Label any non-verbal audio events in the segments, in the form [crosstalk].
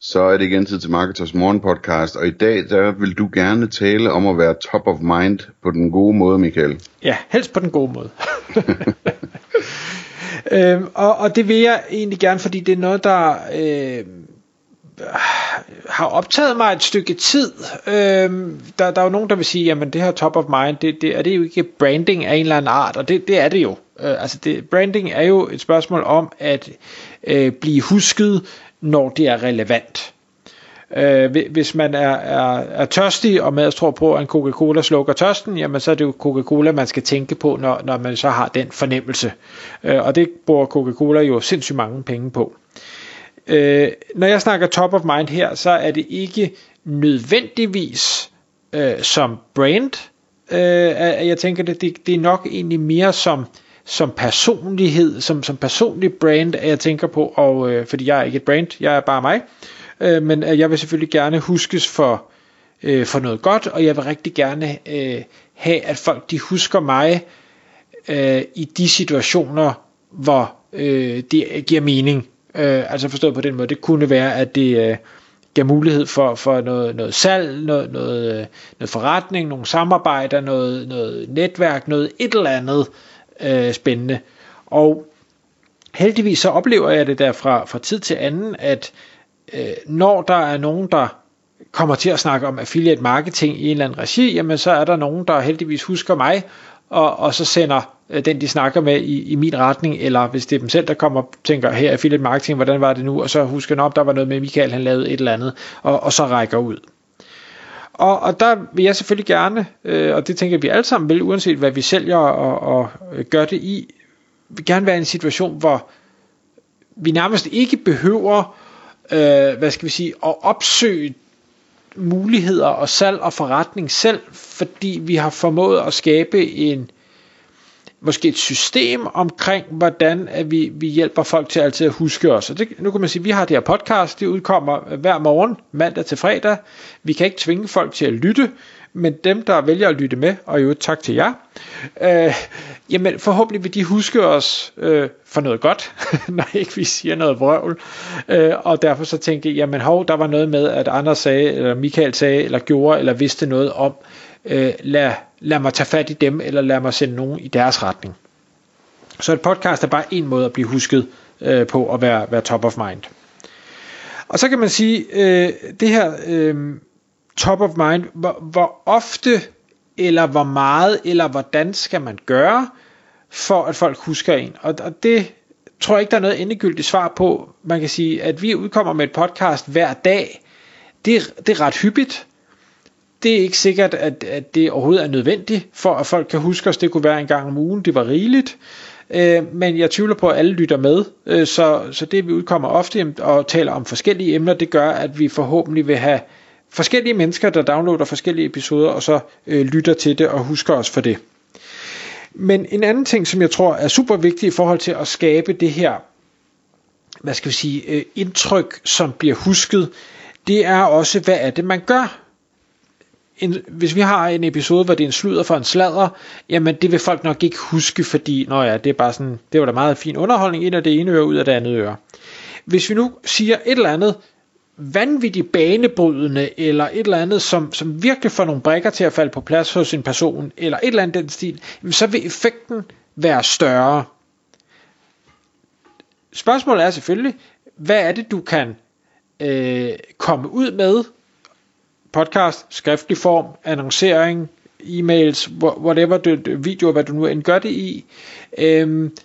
Så er det igen tid til Marketers Morgen podcast, og i dag der vil du gerne tale om at være top of mind på den gode måde, Michael. Ja, helst på den gode måde. [laughs] øhm, og, og det vil jeg egentlig gerne, fordi det er noget, der øh, har optaget mig et stykke tid. Øhm, der, der er jo nogen, der vil sige, jamen det her top of mind, det, det, er det jo ikke branding af en eller anden art, og det, det er det jo. Øh, altså det, branding er jo et spørgsmål om at øh, blive husket, når det er relevant. Øh, hvis man er, er, er tørstig, og med tror på, at en Coca-Cola slukker tørsten, jamen så er det jo Coca-Cola, man skal tænke på, når, når man så har den fornemmelse. Øh, og det bruger Coca-Cola jo sindssygt mange penge på. Øh, når jeg snakker top of mind her, så er det ikke nødvendigvis øh, som brand, øh, jeg tænker det, det, det er nok egentlig mere som som personlighed, som, som personlig brand, at jeg tænker på, og øh, fordi jeg er ikke et brand, jeg er bare mig, øh, men øh, jeg vil selvfølgelig gerne huskes for, øh, for noget godt, og jeg vil rigtig gerne øh, have, at folk de husker mig øh, i de situationer, hvor øh, det giver mening. Øh, altså forstået på den måde, det kunne være, at det øh, giver mulighed for, for noget, noget salg, noget, noget, øh, noget forretning, nogle samarbejder, noget, noget netværk, noget et eller andet, øh, spændende. Og heldigvis så oplever jeg det der fra, fra tid til anden, at øh, når der er nogen, der kommer til at snakke om affiliate marketing i en eller anden regi, jamen så er der nogen, der heldigvis husker mig, og, og så sender øh, den, de snakker med i, i min retning, eller hvis det er dem selv, der kommer og tænker, her affiliate marketing, hvordan var det nu, og så husker op, der var noget med Michael, han lavede et eller andet, og, og så rækker ud. Og, og der vil jeg selvfølgelig gerne, øh, og det tænker vi alle sammen vil, uanset hvad vi sælger og, og øh, gør det i, vil gerne være i en situation, hvor vi nærmest ikke behøver, øh, hvad skal vi sige, at opsøge muligheder og salg og forretning selv, fordi vi har formået at skabe en måske et system omkring, hvordan at vi, vi hjælper folk til altid at huske os. Og det, nu kan man sige, at vi har det her podcast, det udkommer hver morgen, mandag til fredag. Vi kan ikke tvinge folk til at lytte, men dem, der vælger at lytte med, og jo tak til jer, øh, jamen forhåbentlig vil de huske os øh, for noget godt, [laughs] når ikke vi siger noget vrøvl. Øh, og derfor så tænker jeg, jamen hov, der var noget med, at Anders sagde, eller Michael sagde, eller gjorde, eller vidste noget om, øh, Øh, lad, lad mig tage fat i dem, eller lad mig sende nogen i deres retning. Så et podcast er bare en måde at blive husket øh, på at være, være top of mind. Og så kan man sige, øh, det her øh, top of mind, hvor, hvor ofte, eller hvor meget, eller hvordan skal man gøre, for at folk husker en. Og, og det tror jeg ikke, der er noget endegyldigt svar på. Man kan sige, at vi udkommer med et podcast hver dag. Det, det er ret hyppigt det er ikke sikkert, at, at det overhovedet er nødvendigt, for at folk kan huske os. Det kunne være en gang om ugen, det var rigeligt. Øh, men jeg tvivler på, at alle lytter med, øh, så, så det vi udkommer ofte og taler om forskellige emner, det gør, at vi forhåbentlig vil have forskellige mennesker, der downloader forskellige episoder, og så øh, lytter til det og husker os for det. Men en anden ting, som jeg tror er super vigtig i forhold til at skabe det her, hvad skal vi sige, øh, indtryk, som bliver husket, det er også, hvad er det, man gør en, hvis vi har en episode, hvor det er en sludder for en sladder, jamen det vil folk nok ikke huske, fordi, nå ja, det er bare sådan, det var da meget fin underholdning ind af det ene øre, ud af det andet øre. Hvis vi nu siger et eller andet vanvittigt banebrydende, eller et eller andet, som, som virkelig får nogle brækker til at falde på plads hos en person, eller et eller andet den stil, jamen så vil effekten være større. Spørgsmålet er selvfølgelig, hvad er det, du kan øh, komme ud med, podcast, skriftlig form, annoncering, e-mails, whatever, det, videoer, hvad du nu end gør det i. Øhm,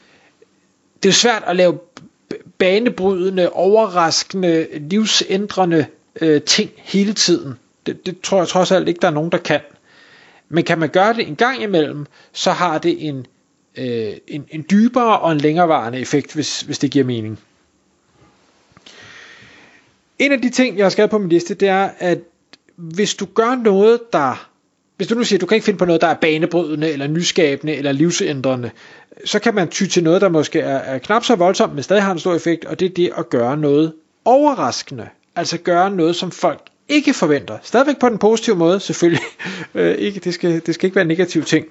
det er svært at lave banebrydende, overraskende, livsændrende øh, ting hele tiden. Det, det tror jeg trods alt ikke, der er nogen, der kan. Men kan man gøre det en gang imellem, så har det en, øh, en, en dybere og en længerevarende effekt, hvis, hvis det giver mening. En af de ting, jeg har skrevet på min liste, det er, at hvis du gør noget, der hvis du nu siger, at du kan ikke finde på noget, der er banebrydende, eller nyskabende, eller livsændrende, så kan man ty til noget, der måske er, er knap så voldsomt, men stadig har en stor effekt, og det er det at gøre noget overraskende. Altså gøre noget, som folk ikke forventer. Stadigvæk på den positive måde, selvfølgelig. [laughs] Øh, ikke, det, skal, det skal ikke være en negativ ting.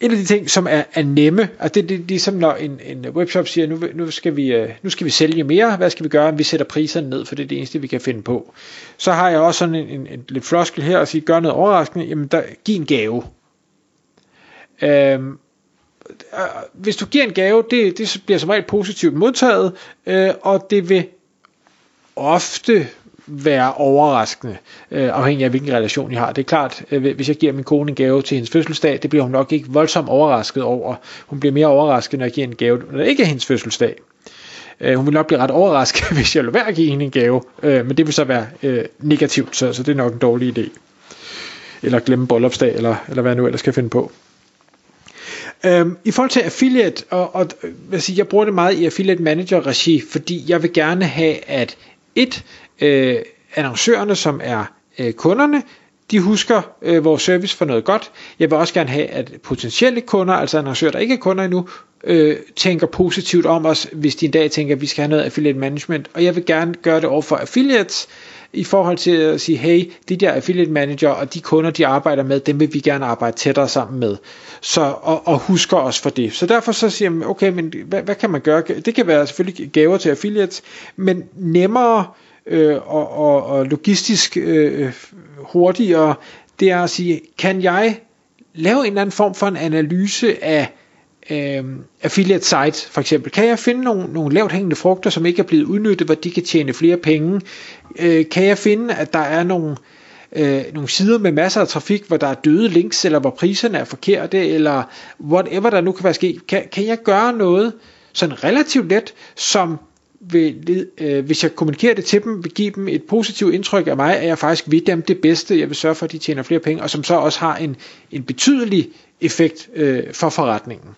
En af de ting, som er, er nemme, altså det, det, det er ligesom når en, en webshop siger, nu, nu, skal vi, øh, nu skal vi sælge mere, hvad skal vi gøre? Vi sætter priserne ned, for det er det eneste, vi kan finde på. Så har jeg også sådan en, en, en lidt floskel her, og siger, gør noget overraskende, jamen der, giv en gave. Øhm, øh, hvis du giver en gave, det, det bliver som regel positivt modtaget, øh, og det vil ofte være overraskende, øh, afhængig af hvilken relation I har. Det er klart, øh, hvis jeg giver min kone en gave til hendes fødselsdag, det bliver hun nok ikke voldsomt overrasket over. Hun bliver mere overrasket, når jeg giver en gave, når det ikke er hendes fødselsdag. Øh, hun vil nok blive ret overrasket, [laughs] hvis jeg lader være at give hende en gave, øh, men det vil så være øh, negativt, så, så det er nok en dårlig idé. Eller glemme bryllupsdag, eller, eller hvad jeg nu ellers skal finde på. Øhm, I forhold til affiliate, og, og jeg, sige, jeg bruger det meget i affiliate manager regi, fordi jeg vil gerne have, at et, øh, annoncørerne, som er øh, kunderne, de husker øh, vores service for noget godt. Jeg vil også gerne have, at potentielle kunder, altså annoncører, der ikke er kunder endnu, øh, tænker positivt om os, hvis de en dag tænker, at vi skal have noget affiliate management. Og jeg vil gerne gøre det over for affiliates, i forhold til at sige, hey, de der affiliate manager og de kunder, de arbejder med, dem vil vi gerne arbejde tættere sammen med. Så, og, og husker os for det. Så derfor så siger man, okay, men hvad, hvad kan man gøre? Det kan være selvfølgelig gaver til affiliates, men nemmere øh, øh, og, og, og logistisk øh, hurtigere, det er at sige, kan jeg lave en eller anden form for en analyse af øh, affiliate sites for eksempel. Kan jeg finde nogle, nogle lavt hængende frugter, som ikke er blevet udnyttet, hvor de kan tjene flere penge? Øh, kan jeg finde, at der er nogle, øh, nogle sider med masser af trafik, hvor der er døde links, eller hvor priserne er forkerte, eller whatever der nu kan være sket? Kan, kan jeg gøre noget sådan relativt let, som vil, øh, hvis jeg kommunikerer det til dem, vil give dem et positivt indtryk af mig, at jeg faktisk vil dem det bedste, jeg vil sørge for, at de tjener flere penge, og som så også har en, en betydelig effekt øh, for forretningen.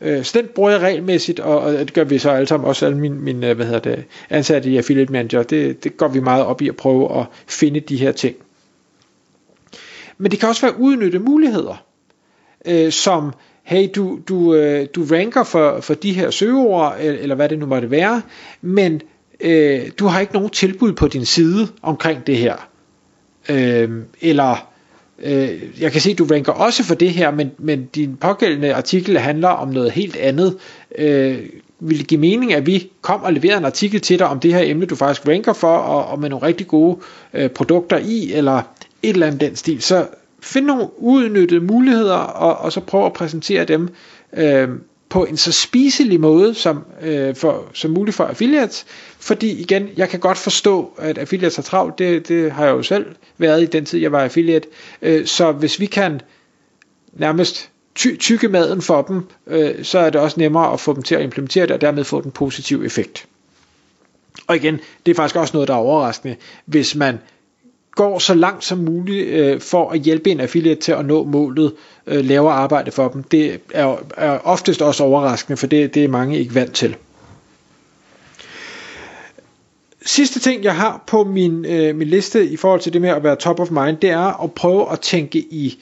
Øh, så den bruger jeg regelmæssigt, og, og det gør vi så alle sammen, også alle mine, mine øh, hvad hedder det, ansatte i Affiliate Manager, det, det går vi meget op i at prøve at finde de her ting. Men det kan også være udnytte muligheder, øh, som hey, du, du, øh, du ranker for, for de her søgeord, eller hvad det nu måtte være, men øh, du har ikke nogen tilbud på din side omkring det her. Øh, eller øh, jeg kan se, du ranker også for det her, men, men din pågældende artikel handler om noget helt andet. Øh, vil det give mening, at vi kom og leverede en artikel til dig om det her emne, du faktisk ranker for, og, og med nogle rigtig gode øh, produkter i, eller et eller andet den stil, så, finde nogle uudnyttede muligheder, og, og så prøve at præsentere dem øh, på en så spiselig måde som, øh, for, som muligt for affiliates, fordi igen, jeg kan godt forstå, at affiliates har travlt, det, det har jeg jo selv været i den tid, jeg var affiliate, øh, så hvis vi kan nærmest ty- tykke maden for dem, øh, så er det også nemmere at få dem til at implementere det, og dermed få den positive effekt. Og igen, det er faktisk også noget, der er overraskende, hvis man går så langt som muligt øh, for at hjælpe en affiliate til at nå målet, øh, laver arbejde for dem. Det er, er oftest også overraskende, for det, det er mange ikke vant til. Sidste ting, jeg har på min, øh, min liste i forhold til det med at være top of mind, det er at prøve at tænke i,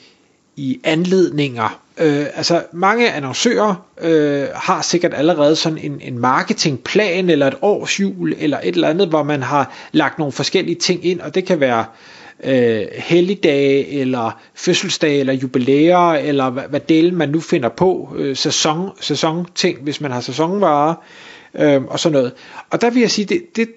i anledninger. Øh, altså mange annoncører øh, har sikkert allerede sådan en, en marketingplan eller et årsjul eller et eller andet, hvor man har lagt nogle forskellige ting ind, og det kan være øh, helligdage eller fødselsdage eller jubilæer eller hvad, hvad delen man nu finder på, øh, sæson, sæson ting, hvis man har sæsonvarer øh, og sådan noget. Og der vil jeg sige, det, det,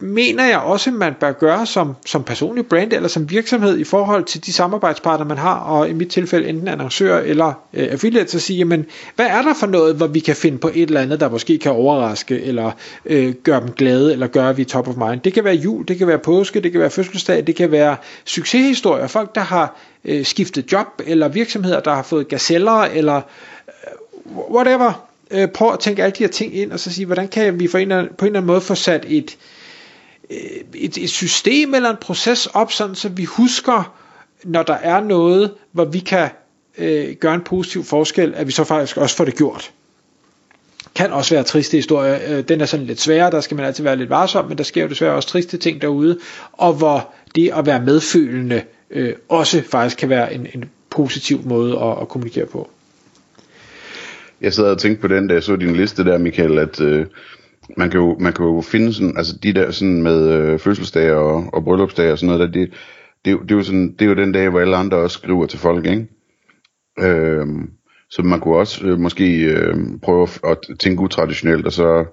mener jeg også, man bør gøre som, som personlig brand eller som virksomhed i forhold til de samarbejdspartnere, man har, og i mit tilfælde enten annoncør eller øh, affiliate, så sige, jamen, hvad er der for noget, hvor vi kan finde på et eller andet, der måske kan overraske, eller øh, gøre dem glade, eller gøre, at vi er top of mind. Det kan være jul, det kan være påske, det kan være fødselsdag, det kan være succeshistorier, folk, der har øh, skiftet job, eller virksomheder, der har fået gazeller, eller øh, whatever. Øh, prøv at tænke alle de her ting ind, og så sige, hvordan kan vi på en, eller anden, på en eller anden måde få sat et, Øh, Øh, et, et system eller en proces op, sådan så vi husker, når der er noget, hvor vi kan øh, gøre en positiv forskel, at vi så faktisk også får det gjort. Kan også være triste historier. Øh, den er sådan lidt sværere, der skal man altid være lidt varsom, men der sker jo desværre også triste ting derude, og hvor det at være medfølende øh, også faktisk kan være en, en positiv måde at, at kommunikere på. Jeg sad og tænkte på den, da jeg så din liste der, Michael, at øh, man, kan jo, man kan jo finde sådan, altså de der sådan med øh, fødselsdage og, og bryllupsdage og sådan noget, der, det, det, det, er jo sådan, det er jo den dag, hvor alle andre også skriver til folk, ikke? Øh, så man kunne også øh, måske øh, prøve at tænke utraditionelt, og så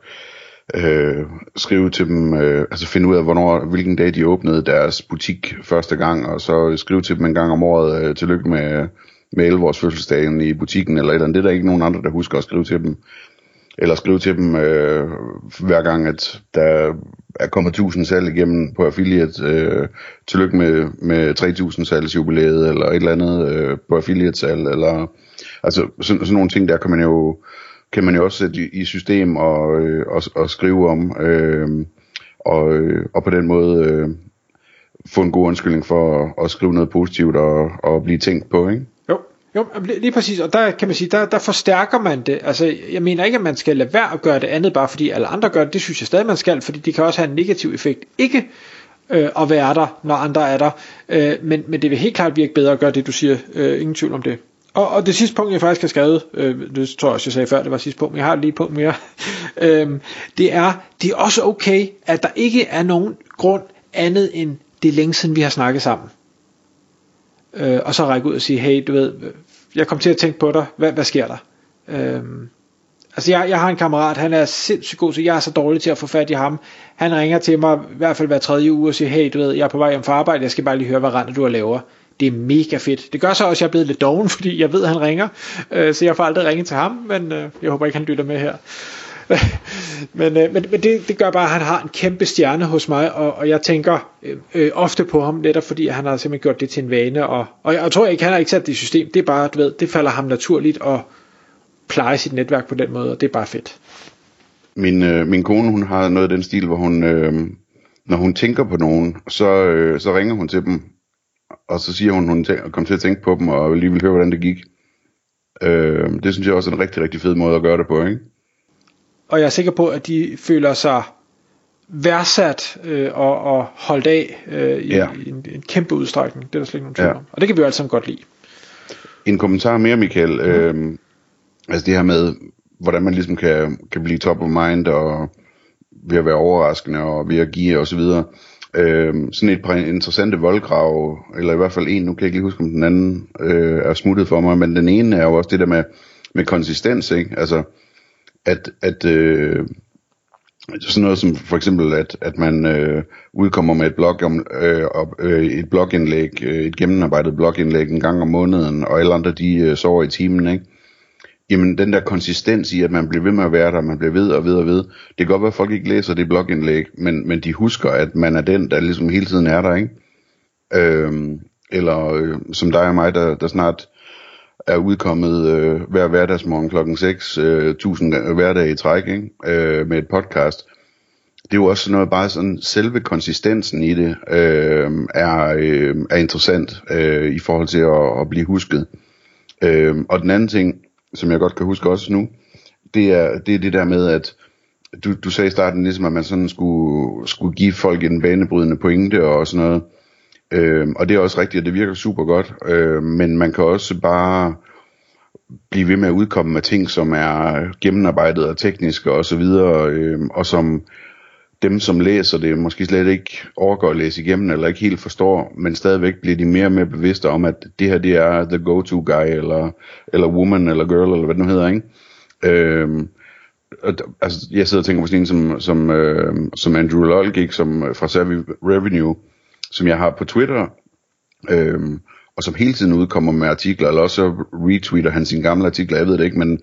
øh, skrive til dem, øh, altså finde ud af, hvornår, hvilken dag de åbnede deres butik første gang, og så skrive til dem en gang om året, øh, tillykke med, med 11 års fødselsdagen i butikken, eller et eller andet. Det er der ikke nogen andre, der husker at skrive til dem. Eller skrive til dem øh, hver gang, at der er kommet 1000 salg igennem på affiliate. Øh, tillykke med, med 3000 salgs jubilæet, eller et eller andet øh, på affiliate salg, eller altså sådan, sådan nogle ting, der kan man jo kan man jo også sætte i, i system og, øh, og, og skrive om, øh, og, øh, og på den måde øh, få en god undskyldning for at, at skrive noget positivt og, og blive tænkt på, ikke? Jo, lige præcis, og der kan man sige, der, der forstærker man det. Altså, jeg mener ikke, at man skal lade være at gøre det andet, bare fordi alle andre gør det. Det synes jeg stadig, man skal, fordi det kan også have en negativ effekt. Ikke øh, at være der, når andre er der, øh, men, men det vil helt klart virke bedre at gøre det, du siger. Øh, ingen tvivl om det. Og, og det sidste punkt, jeg faktisk har skrevet, øh, det tror jeg også, jeg sagde før, det var sidste punkt, men jeg har lige på mere, [laughs] øh, det er, det er også okay, at der ikke er nogen grund andet end det er længe siden, vi har snakket sammen. Øh, og så række ud og sige, hey, du ved, jeg kom til at tænke på dig, hvad, hvad sker der? Øh, altså jeg, jeg har en kammerat, han er sindssygt god, så jeg er så dårlig til at få fat i ham. Han ringer til mig i hvert fald hver tredje uge og siger, hey, du ved, jeg er på vej hjem fra arbejde, jeg skal bare lige høre, hvad render du laver det er mega fedt. Det gør så også, at jeg er blevet lidt doven, [laughs] fordi jeg ved, at han ringer, øh, så jeg får aldrig ringet til ham, men øh, jeg håber ikke, han lytter med her. [laughs] men øh, men, men det, det gør bare, at han har en kæmpe stjerne hos mig, og, og jeg tænker øh, øh, ofte på ham, netop fordi han har simpelthen gjort det til en vane, og, og jeg, tror ikke, han har ikke sat det i system, det er bare, du ved, det falder ham naturligt at pleje sit netværk på den måde, og det er bare fedt. Min, øh, min kone, hun har noget af den stil, hvor hun, øh, når hun tænker på nogen, så, øh, så ringer hun til dem og så siger hun, hun tænker, kom til at tænke på dem, og lige vil høre, hvordan det gik. Øh, det synes jeg også er en rigtig, rigtig fed måde at gøre det på, ikke? Og jeg er sikker på, at de føler sig værdsat øh, og, og holdt af øh, i, ja. i en, en kæmpe udstrækning. Det er der slet ikke nogen tvivl ja. om. Og det kan vi jo alle sammen godt lide. En kommentar mere, Michael. Mm. Øh, altså det her med, hvordan man ligesom kan, kan blive top of mind, og ved at være overraskende, og ved at give og så videre øh, sådan et par interessante voldgrave, eller i hvert fald en, nu kan jeg ikke lige huske, om den anden øh, er smuttet for mig, men den ene er jo også det der med, med konsistens, ikke? Altså, at, at øh, sådan noget som for eksempel, at, at man øh, udkommer med et blog om, øh, op, øh, et blogindlæg, øh, et gennemarbejdet blogindlæg en gang om måneden, og alle andre de øh, sover i timen, ikke? jamen den der konsistens i, at man bliver ved med at være der, man bliver ved og ved og ved. Det kan godt være, at folk ikke læser det blogindlæg, men, men de husker, at man er den, der ligesom hele tiden er der, ikke? Øhm, eller øh, som dig og mig, der, der snart er udkommet øh, hver hverdagsmorgen klokken 6, øh, 1000 hverdage i træk, ikke? Øh, med et podcast. Det er jo også noget, bare sådan, selve konsistensen i det øh, er, øh, er interessant øh, i forhold til at, at blive husket. Øh, og den anden ting, som jeg godt kan huske også nu, det er det, er det der med, at du, du sagde i starten ligesom, at man sådan skulle, skulle give folk en banebrydende pointe og sådan noget. Øh, og det er også rigtigt, at det virker super godt. Øh, men man kan også bare blive ved med at udkomme med ting, som er gennemarbejdet og tekniske og så videre, øh, og som dem, som læser det, måske slet ikke overgår at læse igennem, eller ikke helt forstår, men stadigvæk bliver de mere og mere bevidste om, at det her, det er the go-to guy, eller, eller woman, eller girl, eller hvad det nu hedder, ikke? Øhm, og, altså, jeg sidder og tænker på sådan en som, som, øh, som Andrew Lolgik, som øh, fra Savvy Revenue, som jeg har på Twitter, øh, og som hele tiden udkommer med artikler, eller også retweeter han sine gamle artikler, jeg ved det ikke, men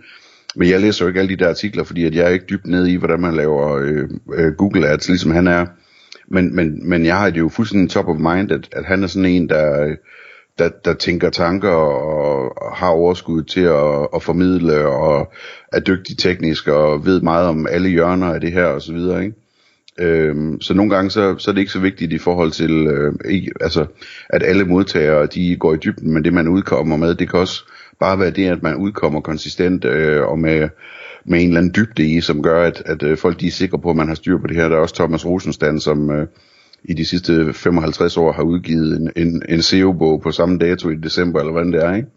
men jeg læser jo ikke alle de der artikler, fordi at jeg er ikke dybt nede i, hvordan man laver øh, øh, Google Ads, ligesom han er. Men, men, men jeg har det jo fuldstændig top of mind, at, at han er sådan en, der, der, der tænker tanker og, og har overskud til at, at formidle og er dygtig teknisk og ved meget om alle hjørner af det her og så videre, ikke? Øhm, så nogle gange så, så er det ikke så vigtigt i forhold til, øh, ikke, altså, at alle modtagere de går i dybden med det, man udkommer med. Det kan også bare være det, at man udkommer konsistent øh, og med, med en eller anden dybde i, som gør, at, at øh, folk de er sikre på, at man har styr på det her. Der er også Thomas Rosenstand, som, øh, i de sidste 55 år har udgivet en, en, en SEO-bog på samme dato i december, eller hvordan det er, ikke?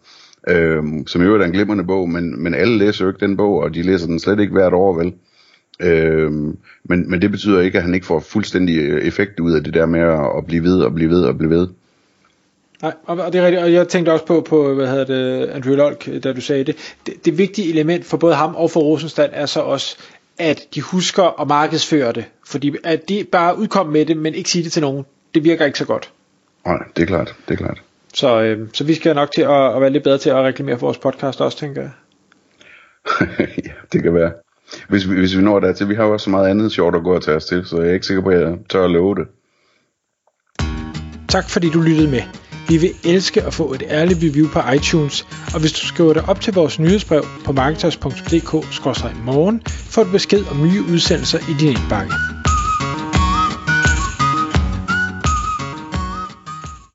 Øhm, som jo er en glimrende bog, men, men alle læser jo ikke den bog, og de læser den slet ikke hvert år, vel? Øhm, men, men det betyder ikke, at han ikke får fuldstændig øh, effekt ud af det der med at, at blive ved og blive ved og blive ved. Nej, og det er rigtigt, og jeg tænkte også på, på hvad hedder det, Andrew Lolk, da du sagde det. det. Det vigtige element for både ham og for Rosenstand er så også, at de husker at markedsføre det. Fordi at de bare udkom med det, men ikke sige det til nogen, det virker ikke så godt. Nej, det er klart, det er klart. Så, øh, så vi skal nok til at, at være lidt bedre til at reklamere for vores podcast også, tænker jeg. [laughs] ja, det kan være. Hvis vi, hvis vi når dertil, vi har jo også så meget andet sjovt at gå og tage os til, så jeg er ikke sikker på, at jeg tør at love det. Tak fordi du lyttede med. Vi vil elske at få et ærligt review på iTunes, og hvis du skriver dig op til vores nyhedsbrev på marketers.dk-morgen, får du besked om nye udsendelser i din indbakke.